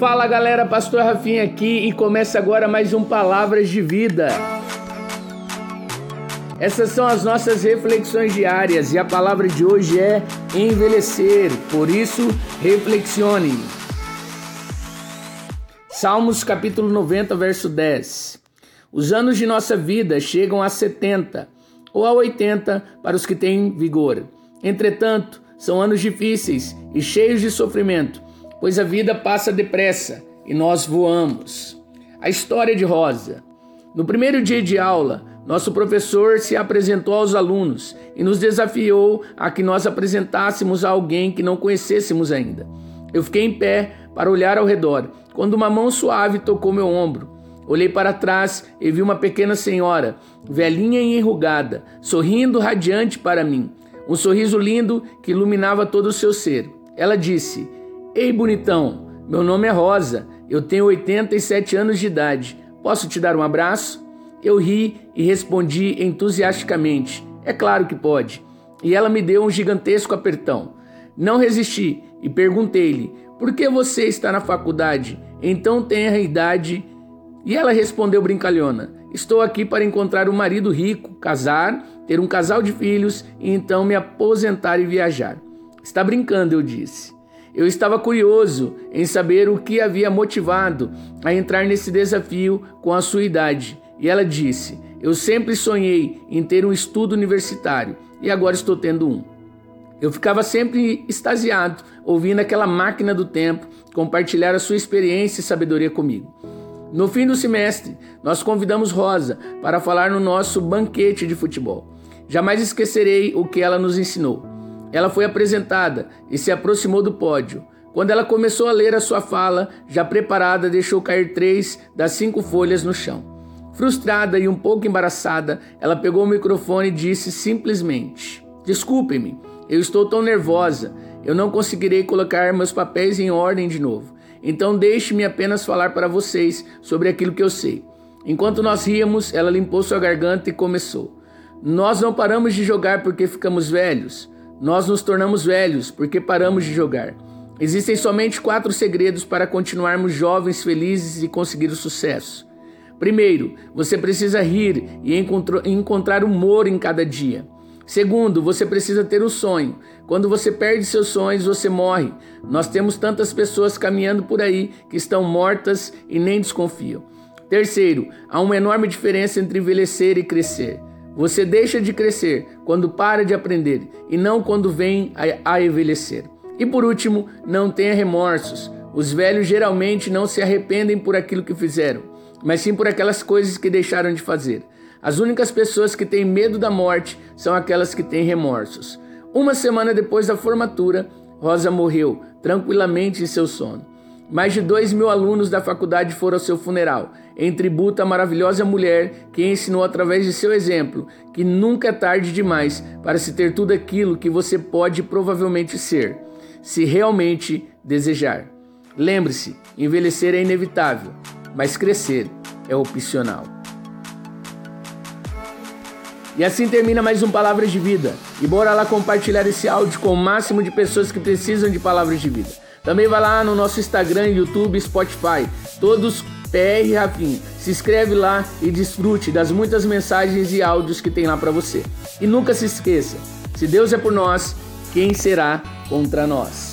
Fala galera, Pastor Rafinha aqui e começa agora mais um Palavras de Vida. Essas são as nossas reflexões diárias e a palavra de hoje é envelhecer, por isso reflexione. Salmos capítulo 90, verso 10. Os anos de nossa vida chegam a 70 ou a 80 para os que têm vigor. Entretanto, são anos difíceis e cheios de sofrimento, pois a vida passa depressa e nós voamos. A história de Rosa. No primeiro dia de aula, nosso professor se apresentou aos alunos e nos desafiou a que nós apresentássemos a alguém que não conhecêssemos ainda. Eu fiquei em pé para olhar ao redor, quando uma mão suave tocou meu ombro. Olhei para trás e vi uma pequena senhora, velhinha e enrugada, sorrindo radiante para mim. Um sorriso lindo que iluminava todo o seu ser. Ela disse: Ei, bonitão, meu nome é Rosa, eu tenho 87 anos de idade. Posso te dar um abraço? Eu ri e respondi entusiasticamente: É claro que pode. E ela me deu um gigantesco apertão. Não resisti e perguntei-lhe: Por que você está na faculdade? Então tem a idade. E ela respondeu brincalhona: Estou aqui para encontrar um marido rico, casar, ter um casal de filhos e então me aposentar e viajar. Está brincando, eu disse. Eu estava curioso em saber o que havia motivado a entrar nesse desafio com a sua idade. E ela disse: Eu sempre sonhei em ter um estudo universitário e agora estou tendo um. Eu ficava sempre extasiado, ouvindo aquela máquina do tempo compartilhar a sua experiência e sabedoria comigo. No fim do semestre, nós convidamos Rosa para falar no nosso banquete de futebol. Jamais esquecerei o que ela nos ensinou. Ela foi apresentada e se aproximou do pódio. Quando ela começou a ler a sua fala, já preparada, deixou cair três das cinco folhas no chão. Frustrada e um pouco embaraçada, ela pegou o microfone e disse simplesmente: Desculpe-me, eu estou tão nervosa, eu não conseguirei colocar meus papéis em ordem de novo. Então deixe-me apenas falar para vocês sobre aquilo que eu sei. Enquanto nós ríamos, ela limpou sua garganta e começou. Nós não paramos de jogar porque ficamos velhos. Nós nos tornamos velhos porque paramos de jogar. Existem somente quatro segredos para continuarmos jovens, felizes e conseguir o sucesso. Primeiro, você precisa rir e encontrar humor em cada dia. Segundo, você precisa ter um sonho. Quando você perde seus sonhos, você morre. Nós temos tantas pessoas caminhando por aí que estão mortas e nem desconfiam. Terceiro, há uma enorme diferença entre envelhecer e crescer. Você deixa de crescer quando para de aprender e não quando vem a, envelhecer. E por último, não tenha remorsos. Os velhos geralmente não se arrependem por aquilo que fizeram, mas sim por aquelas coisas que deixaram de fazer. As únicas pessoas que têm medo da morte são aquelas que têm remorsos. Uma semana depois da formatura, Rosa morreu tranquilamente em seu sono. Mais de dois mil alunos da faculdade foram ao seu funeral, em tributo à maravilhosa mulher que ensinou através de seu exemplo que nunca é tarde demais para se ter tudo aquilo que você pode provavelmente ser, se realmente desejar. Lembre-se: envelhecer é inevitável, mas crescer é opcional. E assim termina mais um Palavras de Vida. E bora lá compartilhar esse áudio com o máximo de pessoas que precisam de palavras de vida. Também vai lá no nosso Instagram, YouTube, Spotify, todos PR Rafinha. Se inscreve lá e desfrute das muitas mensagens e áudios que tem lá para você. E nunca se esqueça, se Deus é por nós, quem será contra nós?